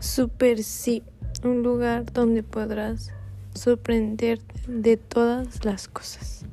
Super sí, un lugar donde podrás sorprenderte de todas las cosas.